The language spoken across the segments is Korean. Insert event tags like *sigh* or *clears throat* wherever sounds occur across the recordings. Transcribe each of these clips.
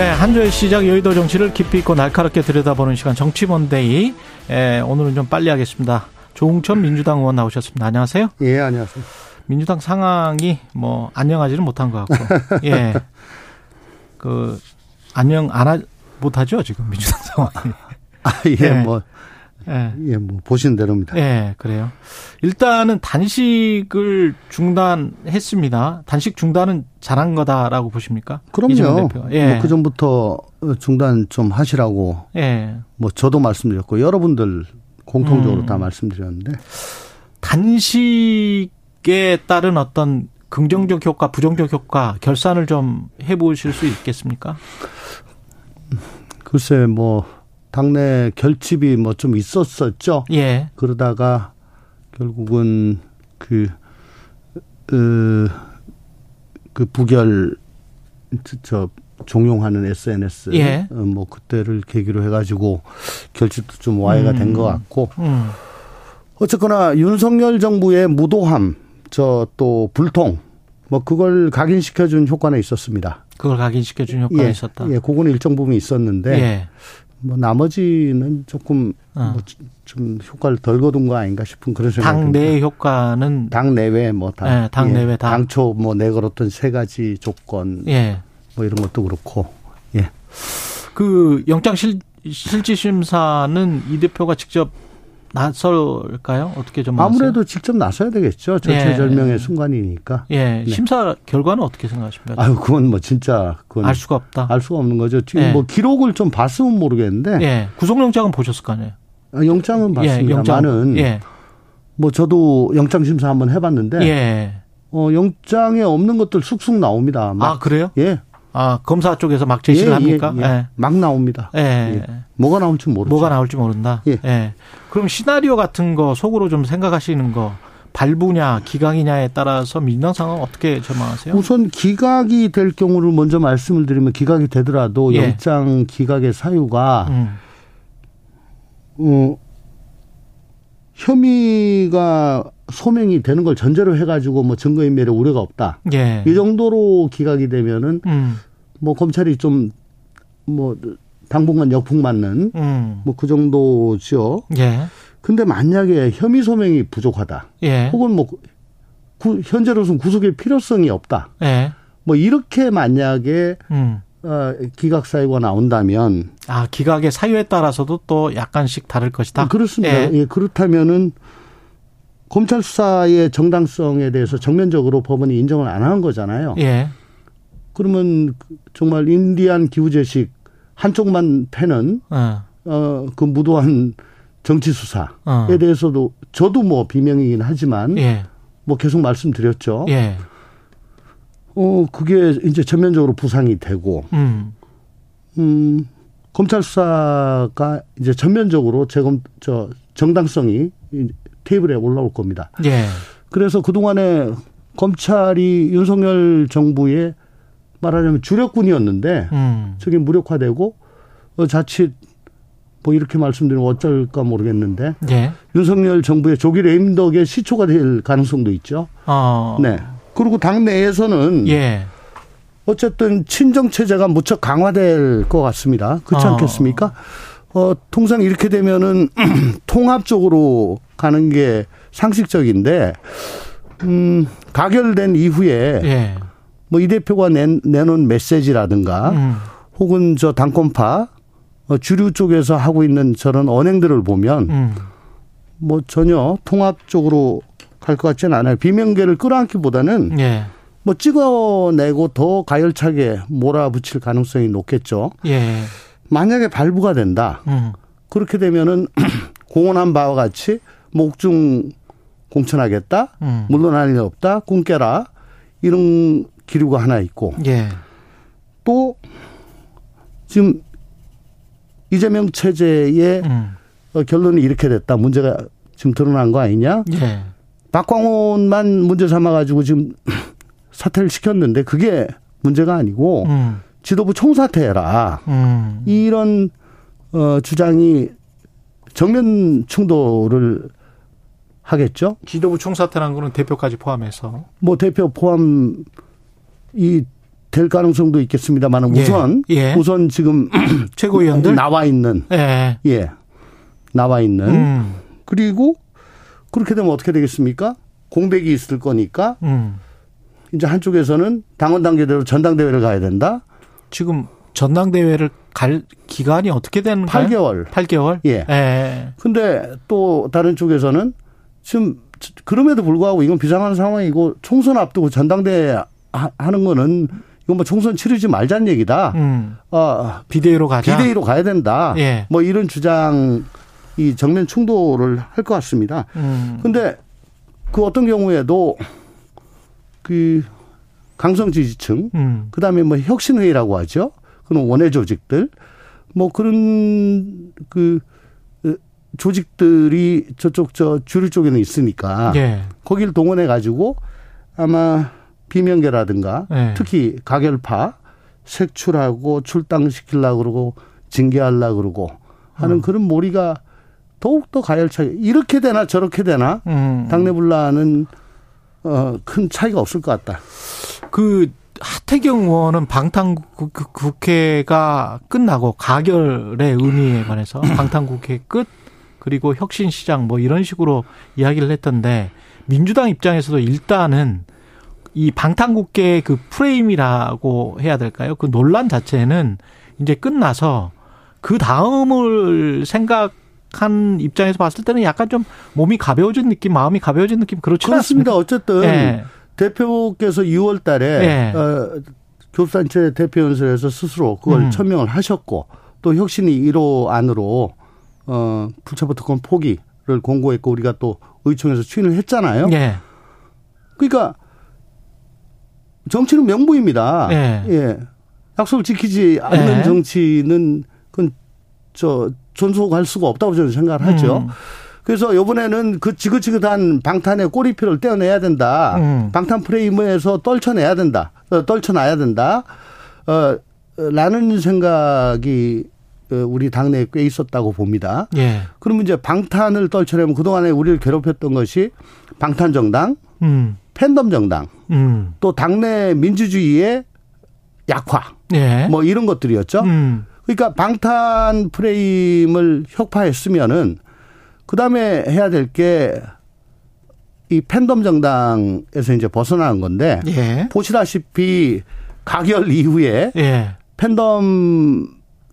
네, 한 주의 시작 여의도 정치를 깊이 있고 날카롭게 들여다보는 시간 정치본데이. 예, 오늘은 좀 빨리 하겠습니다. 조홍천 민주당 의원 나오셨습니다. 안녕하세요. 예, 안녕하세요. 민주당 상황이 뭐 안녕하지는 못한 것 같고, *laughs* 예, 그 안녕 안 하, 못하죠 지금 민주당 상황이. 아, 예, 예. 뭐, 예. 예, 뭐 보시는 대로입니다. 예, 그래요. 일단은 단식을 중단했습니다. 단식 중단은 잘한 거다라고 보십니까? 그럼요. 예. 뭐그 전부터 중단 좀 하시라고 예. 뭐 저도 말씀드렸고 여러분들 공통적으로 음. 다 말씀드렸는데 단식에 따른 어떤 긍정적 효과, 부정적 효과 결산을 좀 해보실 수 있겠습니까? 글쎄 뭐 당내 결집이 뭐 좀 있었었죠. 예. 그러다가 결국은 그, 으, 그 부결, 저, 저 종용하는 SNS. 예. 어, 뭐 그때를 계기로 해가지고 결집도 좀 와해가 된것 같고. 음. 어쨌거나 윤석열 정부의 무도함, 저 또 불통, 뭐 그걸 각인시켜준 효과는 있었습니다. 그걸 각인시켜준 효과가 예, 있었다. 예, 그거는 일정 부분 있었는데. 예. 뭐 나머지는 조금 어. 뭐좀 효과를 덜 거둔 거 아닌가 싶은 그런 생각이 당 듭니다. 내 효과는 당 내외 뭐 다. 예, 당 내외 다. 당초 뭐 내걸었던 세 가지 조건 예. 뭐 이런 것도 그렇고. 예. 그 영장 실 실질 심사는 이 대표가 직접 나설까요? 어떻게 좀 아무래도 직접 나서야 되겠죠. 절체절명의 순간이니까. 예, 네. 심사 결과는 어떻게 생각하십니까? 아유, 그건 뭐 진짜 그건 알 수가 없다. 알 수가 없는 거죠. 지금 예. 뭐 기록을 좀 봤으면 모르겠는데 예, 구속영장은 보셨을 거 아니에요? 아, 영장은 예, 봤습니다만은 예, 뭐 저도 영장 심사 한번 해봤는데 예. 어, 영장에 없는 것들 쑥쑥 나옵니다. 막. 아 그래요? 예. 아 검사 쪽에서 막 제시를 예, 합니까? 예, 예. 막 나옵니다. 예. 예. 예. 뭐가 나올지 모르죠. 뭐가 나올지 모른다. 예. 그럼 시나리오 같은 거 속으로 좀 생각하시는 거 발부냐 기각이냐에 따라서 민주당 상황 어떻게 전망하세요? 우선 기각이 될 경우를 먼저 말씀을 드리면 기각이 되더라도 예. 영장 기각의 사유가 음. 어, 혐의가 소명이 되는 걸 전제로 해가지고 뭐 증거인멸에 우려가 없다. 예. 이 정도로 기각이 되면은 음. 뭐 검찰이 좀 뭐 당분간 역풍 맞는 음. 뭐그 정도죠. 예. 근데 만약에 혐의 소명이 부족하다. 예. 혹은 뭐 구- 현재로서는 구속의 필요성이 없다. 예. 뭐 이렇게 만약에 음. 어, 기각 사유가 나온다면 아 기각의 사유에 따라서도 또 약간씩 다를 것이다. 그렇습니다. 예. 예, 그렇다면은 검찰 수사의 정당성에 대해서 정면적으로 법원이 인정을 안 한 거잖아요. 예. 그러면 정말 인디안 기후제식 한쪽만 패는 어. 어, 그 무도한 정치 수사에 어. 대해서도 저도 뭐 비명이긴 하지만 예. 뭐 계속 말씀드렸죠. 예. 어, 그게 이제 전면적으로 부상이 되고 음. 음, 검찰 수사가 이제 전면적으로 재검, 저, 정당성이 이 테이블에 올라올 겁니다. 예. 그래서 그동안에 검찰이 윤석열 정부의 말하자면 주력군이었는데 음. 저게 무력화되고 어, 자칫 뭐 이렇게 말씀드리면 어쩔까 모르겠는데 예. 윤석열 정부의 조기 레임덕의 시초가 될 가능성도 있죠. 어. 네. 그리고 당 내에서는 예. 어쨌든 친정 체제가 무척 강화될 것 같습니다. 그렇지 어. 않겠습니까? 어, 통상 이렇게 되면은 *clears throat* 통합적으로 가는 게 상식적인데, 음, 가결된 이후에 예. 뭐이 대표가 낸, 내놓은 메시지라든가 음. 혹은 저 당권파 어, 주류 쪽에서 하고 있는 저런 언행들을 보면 음. 뭐 전혀 통합적으로 갈 것 같지는 않아요. 비명계를 끌어안기보다는 예. 뭐 찍어내고 더 가열차게 몰아붙일 가능성이 높겠죠. 예. 만약에 발부가 된다. 음. 그렇게 되면은 *clears throat* 공언한 바와 같이 목중 공천하겠다. 음. 물러날 일 없다. 꿈 깨라. 이런 기류가 하나 있고 예. 또 지금 이재명 체제의 음. 어, 결론이 이렇게 됐다. 문제가 지금 드러난 거 아니냐? 예. 박광원만 문제 삼아 가지고 지금 *clears throat* 사퇴를 시켰는데 그게 문제가 아니고 음. 지도부 총사퇴해라. 음. 이런 어, 주장이 정면 충돌을 하겠죠. 지도부 총사퇴라는 거는 대표까지 포함해서. 뭐 대표 포함 이 될 가능성도 있겠습니다만 예. 우선 예. 우선 지금 *clears throat* 최고위원들 나와 있는 예. 예 나와 있는 음. 그리고 그렇게 되면 어떻게 되겠습니까? 공백이 있을 거니까 음. 이제 한쪽에서는 당원 단계대로 전당대회를 가야 된다. 지금 전당대회를 갈 기간이 어떻게 되는가요? 8개월. 8개월? 예. 예. 근데 또 다른 쪽에서는 지금 그럼에도 불구하고 이건 비상한 상황이고 총선 앞두고 전당대회 하- 하는 거는 이건 뭐 총선 치르지 말자는 얘기다. 음. 아, 비대위로 가자. 비대위로 가야 된다. 예. 뭐 이런 주장 이 정면 충돌을 할 것 같습니다. 음. 근데 그 어떤 경우에도 그 강성 지지층 음. 그다음에 뭐 혁신회의라고 하죠. 그런 원외 조직들 뭐 그런 그 어, 조직들이 저쪽 저 주류 쪽에는 있으니까 예. 거기를 동원해 가지고 아마 비명계라든가 예. 특히 가결파 색출하고 출당시키려고 그러고 징계하려고 그러고 하는 음. 그런 몰이가 더욱더 가열차게 이렇게 되나 저렇게 되나 음. 당내 분란은 어, 큰 차이가 없을 것 같다. 그 하태경 의원은 방탄국회가 끝나고 가결의 의미에 관해서 *clears throat* 방탄국회 끝 그리고 혁신시장 뭐 이런 식으로 이야기를 했던데 민주당 입장에서도 일단은 이 방탄국회 그 프레임이라고 해야 될까요? 그 논란 자체는 이제 끝나서 그 다음을 생각 한 입장에서 봤을 때는 약간 좀 몸이 가벼워진 느낌, 마음이 가벼워진 느낌 그렇지. 않습니까? 어쨌든 예. 대표께서 6월 달에 예. 어, 교수단체 대표연설에서 스스로 그걸 음. 천명을 하셨고 또 혁신이 1호 안으로 어, 불체포 특권 포기를 공고했고 우리가 또 의총에서 추인을 했잖아요. 예. 그러니까 정치는 명부입니다. 예. 예. 약속을 지키지 않는 예. 정치는 그건 저 존속할 수가 없다고 저는 생각을 하죠. 음. 그래서 이번에는 그 지긋지긋한 방탄의 꼬리표를 떼어내야 된다. 음. 방탄 프레임에서 떨쳐내야 된다. 어, 떨쳐놔야 된다. 어, 어, 라는 생각이 어, 우리 당내에 꽤 있었다고 봅니다. 예. 그러면 이제 방탄을 떨쳐내면 그동안에 우리를 괴롭혔던 것이 방탄 정당, 음. 팬덤 정당, 음. 또 당내 민주주의의 약화, 예. 뭐 이런 것들이었죠. 음. 그러니까 방탄 프레임을 혁파했으면은 그 다음에 해야 될 게 이 팬덤 정당에서 이제 벗어나는 건데 예. 보시다시피 가결 이후에 예. 팬덤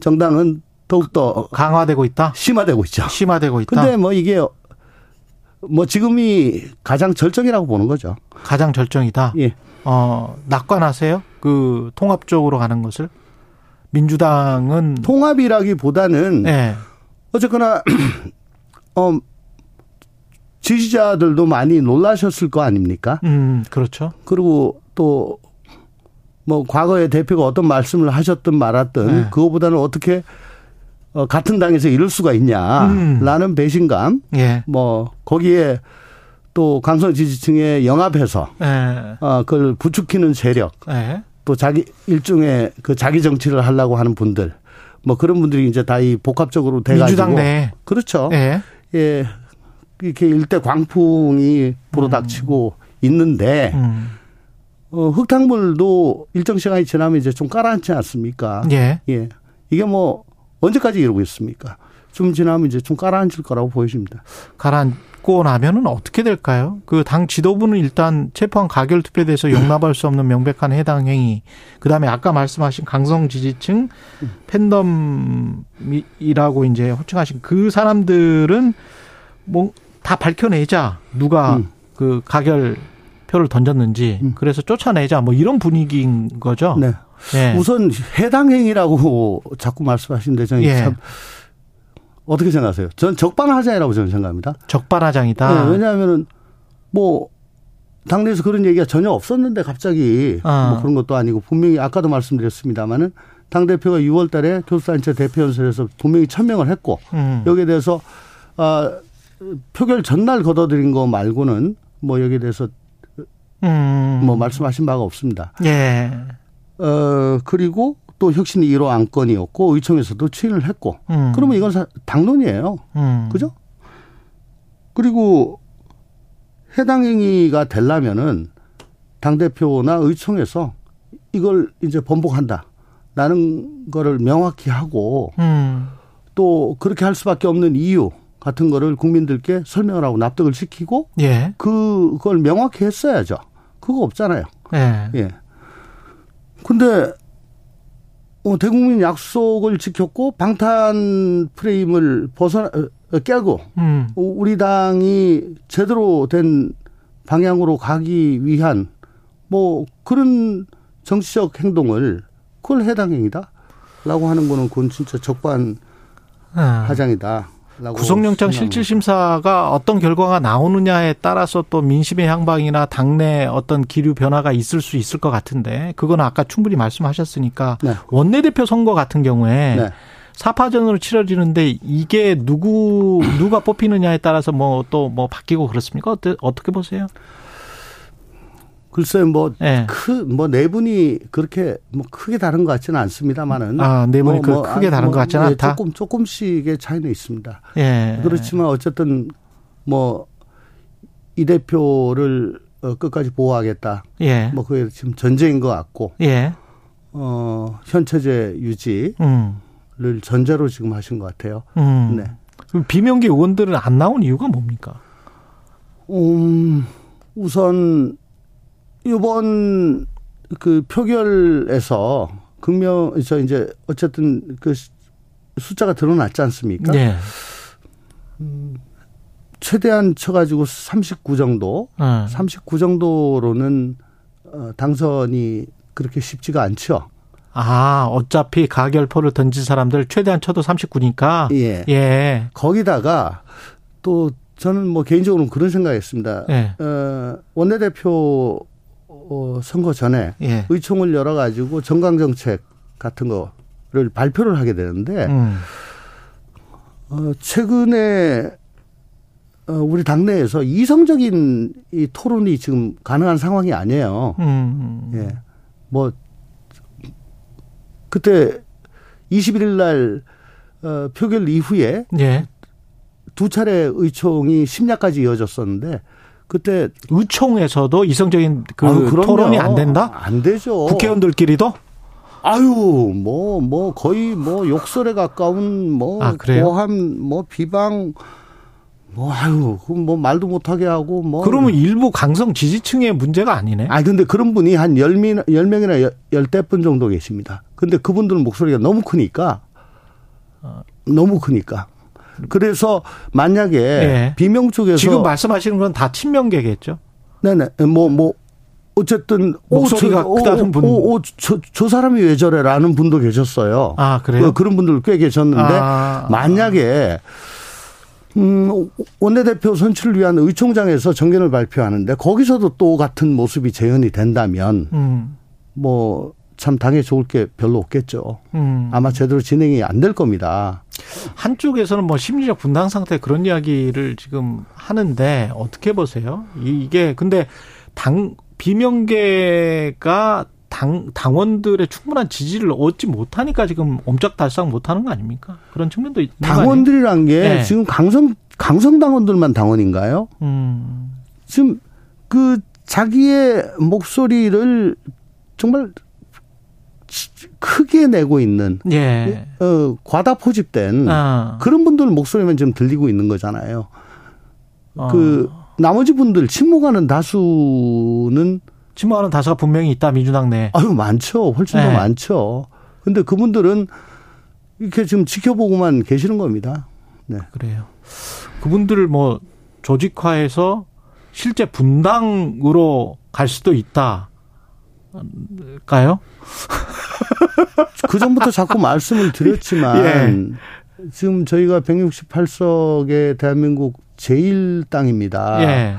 정당은 더욱더 강화되고 있다. 심화되고 있죠. 심화되고 있다. 근데 뭐 이게 뭐 지금이 가장 절정이라고 보는 거죠. 가장 절정이다. 예. 어, 낙관하세요? 그 통합적으로 가는 것을 민주당은 통합이라기보다는 예. 어쨌거나 *clears throat* 어 지지자들도 많이 놀라셨을 거 아닙니까? 음, 그렇죠. 그리고 또 뭐 과거에 대표가 어떤 말씀을 하셨든 말았든 네. 그거보다는 어떻게 어 같은 당에서 이럴 수가 음. 있냐라는 배신감 예. 뭐 거기에 또 강성 지지층에 영합해서 예. 어 그걸 부추기는 세력 예. 또 자기 일종의 그 자기 정치를 하려고 하는 분들 뭐 그런 분들이 이제 다 이 복합적으로 돼가지고 민주당 내. 그렇죠. 예. 예. 이렇게 일대 광풍이 불어닥치고 있는데 음. 어, 흙탕물도 일정 시간이 지나면 이제 좀 가라앉지 않습니까? 예. 예. 이게 뭐 언제까지 이러고 있습니까? 좀 지나면 이제 좀 가라앉을 거라고 보여집니다. 가라앉고 나면은 어떻게 될까요? 그 당 지도부는 일단 체포한 가결 투표에 대해서 용납할 수 없는 명백한 해당 행위. 그 다음에 아까 말씀하신 강성 지지층 팬덤이라고 이제 호칭하신 그 사람들은 뭐 다 밝혀내자. 누가 음. 그 가결 표를 던졌는지 음. 그래서 쫓아내자 뭐 이런 분위기인 거죠. 네. 예. 우선 해당 행위라고 자꾸 말씀하시는데 저는 예. 참 어떻게 생각하세요? 전 적반하장이라고 저는 생각합니다. 적반하장이다. 네, 왜냐하면은 뭐 당내에서 그런 얘기가 전혀 없었는데 갑자기 아. 뭐 그런 것도 아니고 분명히 아까도 말씀드렸습니다마는 당 대표가 6월달에 교수단체 대표연설에서 분명히 천명을 했고 음. 여기에 대해서 아 표결 전날 걷어들인 거 말고는 뭐 여기에 대해서 음. 뭐 말씀하신 바가 없습니다. 예. 어 그리고 또 혁신이 1호 안건이었고 의총에서도 추인을 했고 음. 그러면 이건 사- 당론이에요. 음. 그죠? 그리고 해당 행위가 되려면은 당 대표나 의총에서 이걸 이제 번복한다. 라는 거를 명확히 하고 음. 또 그렇게 할 수밖에 없는 이유 같은 거를 국민들께 설명을 하고 납득을 시키고 예. 그걸 명확히 했어야죠. 그거 없잖아요. 예. 예. 근데 어, 대국민 약속을 지켰고 방탄 프레임을 벗어나 어, 깨고 음. 우리 당이 제대로 된 방향으로 가기 위한 뭐 그런 정치적 행동을 그걸 해당 행위다라고 하는 거는 그건 진짜 적반 아. 하장이다. 구속영장 실질 심사가 어떤 결과가 나오느냐에 따라서 또 민심의 향방이나 당내 어떤 기류 변화가 있을 수 있을 것 같은데 그거는 아까 충분히 말씀하셨으니까 네. 원내대표 선거 같은 경우에 네. 사파전으로 치러지는데 이게 누구 누가 뽑히느냐에 따라서 뭐 또뭐 바뀌고 그렇습니까? 어떻게 보세요? 글쎄 뭐 예. 뭐크뭐 내분이 그렇게 뭐 크게 다른 것 같지는 않습니다만은 아, 내분이 그 크게 다른 것 같지는 예, 않다? 조금 조금씩의 차이는 있습니다. 예. 그렇지만 어쨌든 뭐 이 대표를 어, 끝까지 보호하겠다. 예. 뭐 그게 지금 전제인 것 같고 예. 어, 현 체제 유지를 음. 전제로 지금 하신 것 같아요. 음. 네. 그럼 비명계 의원들은 안 나온 이유가 뭡니까? 음, 우선 이번 그 표결에서 극명 저 이제 어쨌든 그 숫자가 드러났지 않습니까? 네. 최대한 쳐가지고 39 정도, 어. 39 정도로는 어, 당선이 그렇게 쉽지가 않죠. 아, 어차피 가결포를 던진 사람들 최대한 쳐도 39니까. 예. 예. 거기다가 또 저는 뭐 개인적으로는 그런 생각했습니다. 예. 어, 원내대표 어, 선거 전에 예. 의총을 열어 가지고 정강 정책 같은 거를 발표를 하게 되는데 음. 어, 최근에 어, 우리 당내에서 이성적인 이 토론이 지금 가능한 상황이 아니에요. 음. 예. 뭐 그때 21일 날 어, 표결 이후에 예. 두 차례 의총이 심야까지 이어졌었는데 그때 의총에서도 이성적인 그 아유. 토론이 안 된다? 안 되죠. 국회의원들끼리도? 아유, 뭐, 뭐, 거의 뭐, 욕설에 가까운 뭐, 아, 그래요? 고함, 뭐, 비방, 뭐, 아유, 그럼 뭐, 말도 못하게 하고, 뭐. 그러면 일부 강성 지지층의 문제가 아니네. 아, 근데 그런 분이 한 10명, 10명이나 10분 정도 계십니다. 근데 그분들은 목소리가 너무 크니까, 너무 크니까. 그래서 만약에 예. 비명 쪽에서. 지금 말씀하시는 건 다 친명계겠죠? 네네. 뭐, 뭐, 어쨌든. 목소리가 오, 저, 크다는 오, 분. 오, 오, 저, 저 사람이 왜 저래라는 분도 계셨어요. 아, 그래요? 그- 그런 분들 꽤 계셨는데 아. 만약에 음, 원내대표 선출을 위한 의총장에서 정견을 발표하는데 거기서도 또 같은 모습이 재현이 된다면 음. 뭐 참 당에 좋을 게 별로 없겠죠. 음. 아마 제대로 진행이 안 될 겁니다. 한쪽에서는 뭐 심리적 분당 상태 그런 이야기를 지금 하는데 어떻게 보세요? 이게 근데 당 비명계가 당 당원들의 충분한 지지를 얻지 못하니까 지금 옴짝달싹 못하는 거 아닙니까? 그런 측면도 있는? 당원들이란 게 네. 지금 강성 강성 당원들만 당원인가요? 음. 지금 그 자기의 목소리를 정말 크게 내고 있는 예. 어, 과다 포집된 아. 그런 분들 목소리만 지금 들리고 있는 거잖아요. 어. 그 나머지 분들 침묵하는 다수는 침묵하는 다수가 분명히 있다 민주당 내. 아유 많죠. 훨씬 더 네. 많죠. 근데 그분들은 이렇게 지금 지켜보고만 계시는 겁니다. 네. 그래요. 그분들을 뭐 조직화해서 실제 분당으로 갈 수도 있다. 까요? *laughs* 그 전부터 자꾸 말씀을 드렸지만 *laughs* 예. 지금 저희가 168석의 대한민국 제1당입니다. 예.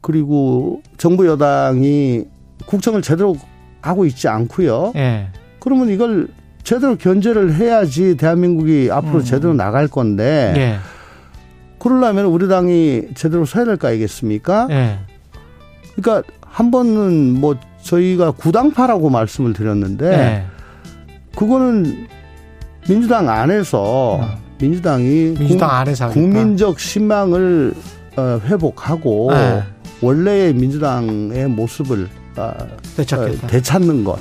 그리고 정부 여당이 국정을 제대로 하고 있지 않고요. 예. 그러면 이걸 제대로 견제를 해야지 대한민국이 앞으로 음. 제대로 나갈 건데 예. 그러려면 우리 당이 제대로 서야 될 거 아니겠습니까? 예. 그러니까 한 번은 뭐 저희가 구당파라고 말씀을 드렸는데 예. 그거는 민주당 안에서 어. 민주당이 민주당 국- 안에서. 국민적 신망을 어, 회복하고 예. 원래의 민주당의 모습을 아, 되찾겠다. 되찾는 것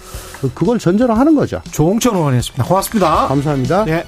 그걸 전제로 하는 거죠. 조홍천 의원이었습니다. 고맙습니다. 감사합니다. 네.